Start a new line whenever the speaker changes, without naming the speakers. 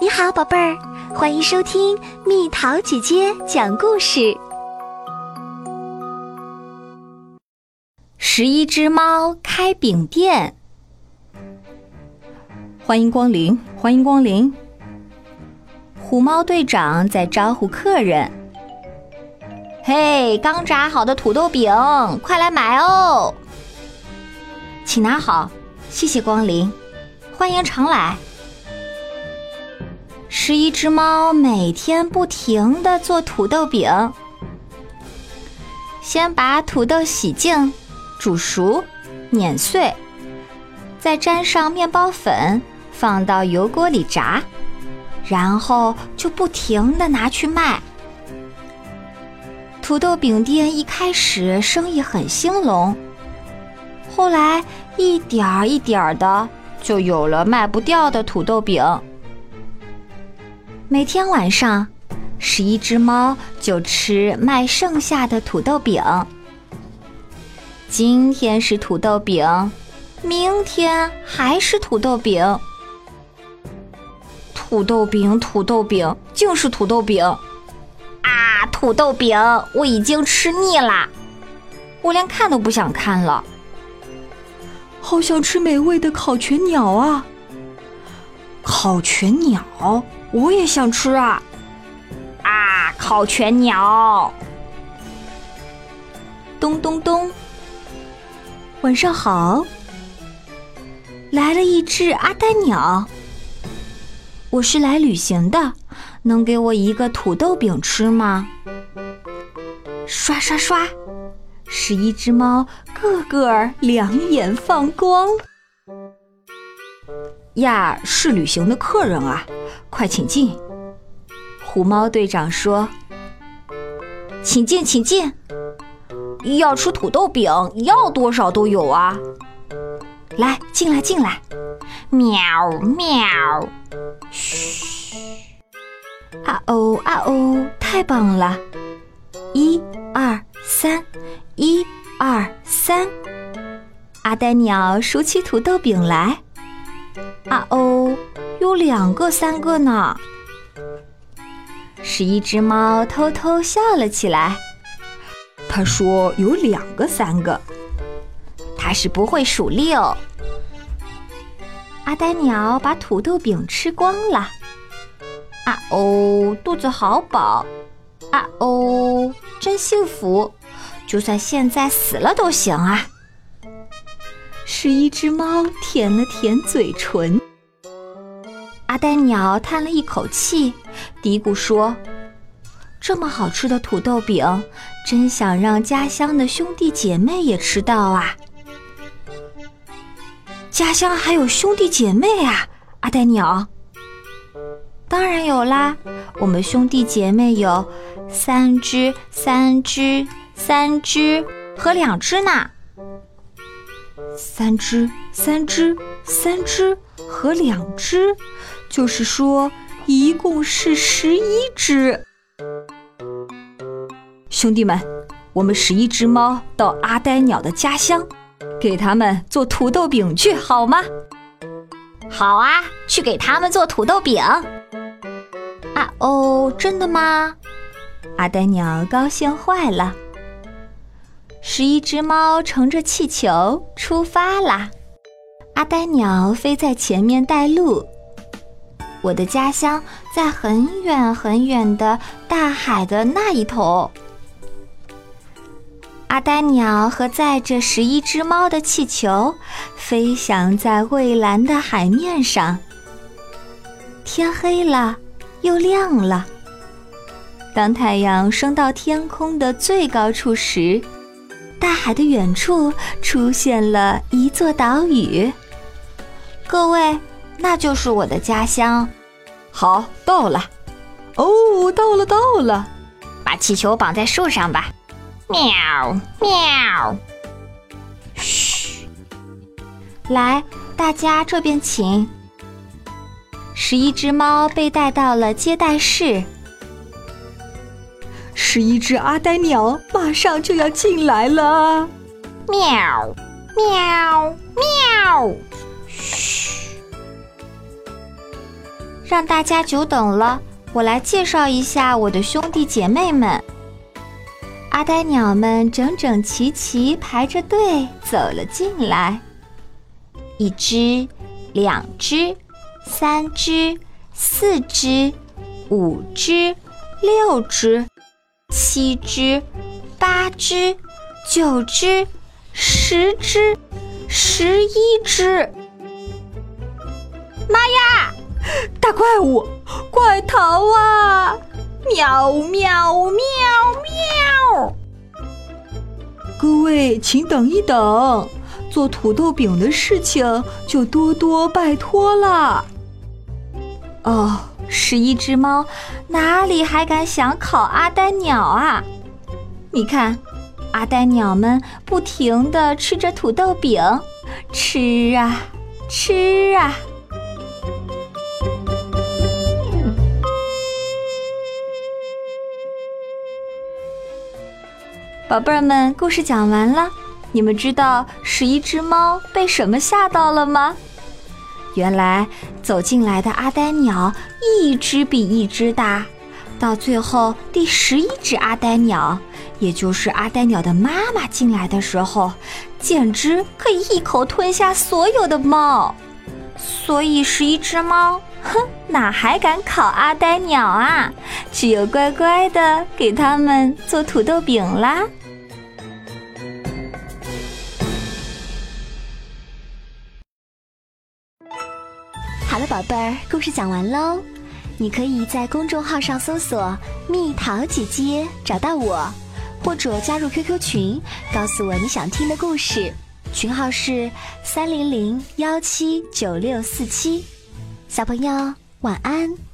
你好，宝贝儿，欢迎收听蜜桃姐姐讲故事。
十一只猫开饼店，欢迎光临，欢迎光临。虎猫队长在招呼客人。嘿，刚炸好的土豆饼，快来买哦！请拿好，谢谢光临，欢迎常来。十一只猫每天不停的做土豆饼，先把土豆洗净、煮熟、碾碎，再沾上面包粉，放到油锅里炸，然后就不停的拿去卖。土豆饼店一开始生意很兴隆，后来一点儿一点儿的就有了卖不掉的土豆饼。每天晚上，十一只猫就吃卖剩下的土豆饼。今天是土豆饼，明天还是土豆饼。土豆饼，土豆饼，就是土豆饼！啊，土豆饼，我已经吃腻了，我连看都不想看了。
好想吃美味的烤全鸟啊！烤全鸟。我也想吃啊！
啊，烤全鸟！咚咚咚！晚上好！来了一只阿呆鸟。我是来旅行的，能给我一个土豆饼吃吗？刷刷刷！十一只猫个个两眼放光。呀，是旅行的客人啊！快请进。虎猫队长说：“请进，请进。要吃土豆饼，要多少都有啊！来，进来，进来。喵喵。嘘。啊哦啊哦，太棒了！一二三，一二三。阿呆鸟数起土豆饼来。啊哦。”有两个、三个呢。十一只猫偷偷笑了起来。
他说：“有两个、三个。”
他是不会数六。阿呆鸟把土豆饼吃光了。啊哦，肚子好饱。啊哦，真幸福，就算现在死了都行啊。是一只猫舔了舔嘴唇。阿呆鸟叹了一口气，嘀咕说：“这么好吃的土豆饼，真想让家乡的兄弟姐妹也吃到啊！家乡还有兄弟姐妹啊！”阿呆鸟：“当然有啦，我们兄弟姐妹有三只、三只、三只和两只呢。三只、三只、三只和两只。”就是说，一共是十一只兄弟们。我们十一只猫到阿呆鸟的家乡，给他们做土豆饼去，好吗？好啊，去给他们做土豆饼。啊哦，真的吗？阿呆鸟高兴坏了。十一只猫乘着气球出发啦。阿呆鸟飞在前面带路。我的家乡在很远很远的大海的那一头。阿呆鸟和载着十一只猫的气球飞翔在蔚蓝的海面上。天黑了，又亮了。当太阳升到天空的最高处时，大海的远处出现了一座岛屿。各位。那就是我的家乡。
好，到了。哦，到了，到了。
把气球绑在树上吧。喵喵。嘘。来，大家这边请。十一只猫被带到了接待室。
十一只阿呆鸟马上就要进来了。
喵喵喵。嘘。让大家久等了，我来介绍一下我的兄弟姐妹们。阿呆鸟们整整齐齐排着队走了进来，一只，两只，三只，四只，五只，六只，七只，八只，九只，十只，十一只。妈呀！
大怪物，快逃啊！喵喵喵喵！各位，请等一等，做土豆饼的事情就多多拜托啦。
哦，十一只猫哪里还敢想烤阿呆鸟啊？你看，阿呆鸟们不停地吃着土豆饼，吃啊吃啊。宝贝儿们，故事讲完了。你们知道十一只猫被什么吓到了吗？原来走进来的阿呆鸟一只比一只大，到最后第十一只阿呆鸟，也就是阿呆鸟的妈妈进来的时候，简直可以一口吞下所有的猫。所以十一只猫，哼，哪还敢烤阿呆鸟啊？只有乖乖的给他们做土豆饼啦。
好了，宝贝儿，故事讲完喽。你可以在公众号上搜索“蜜桃姐姐”找到我，或者加入 QQ 群，告诉我你想听的故事。群号是三零零幺七九六四七。小朋友，晚安。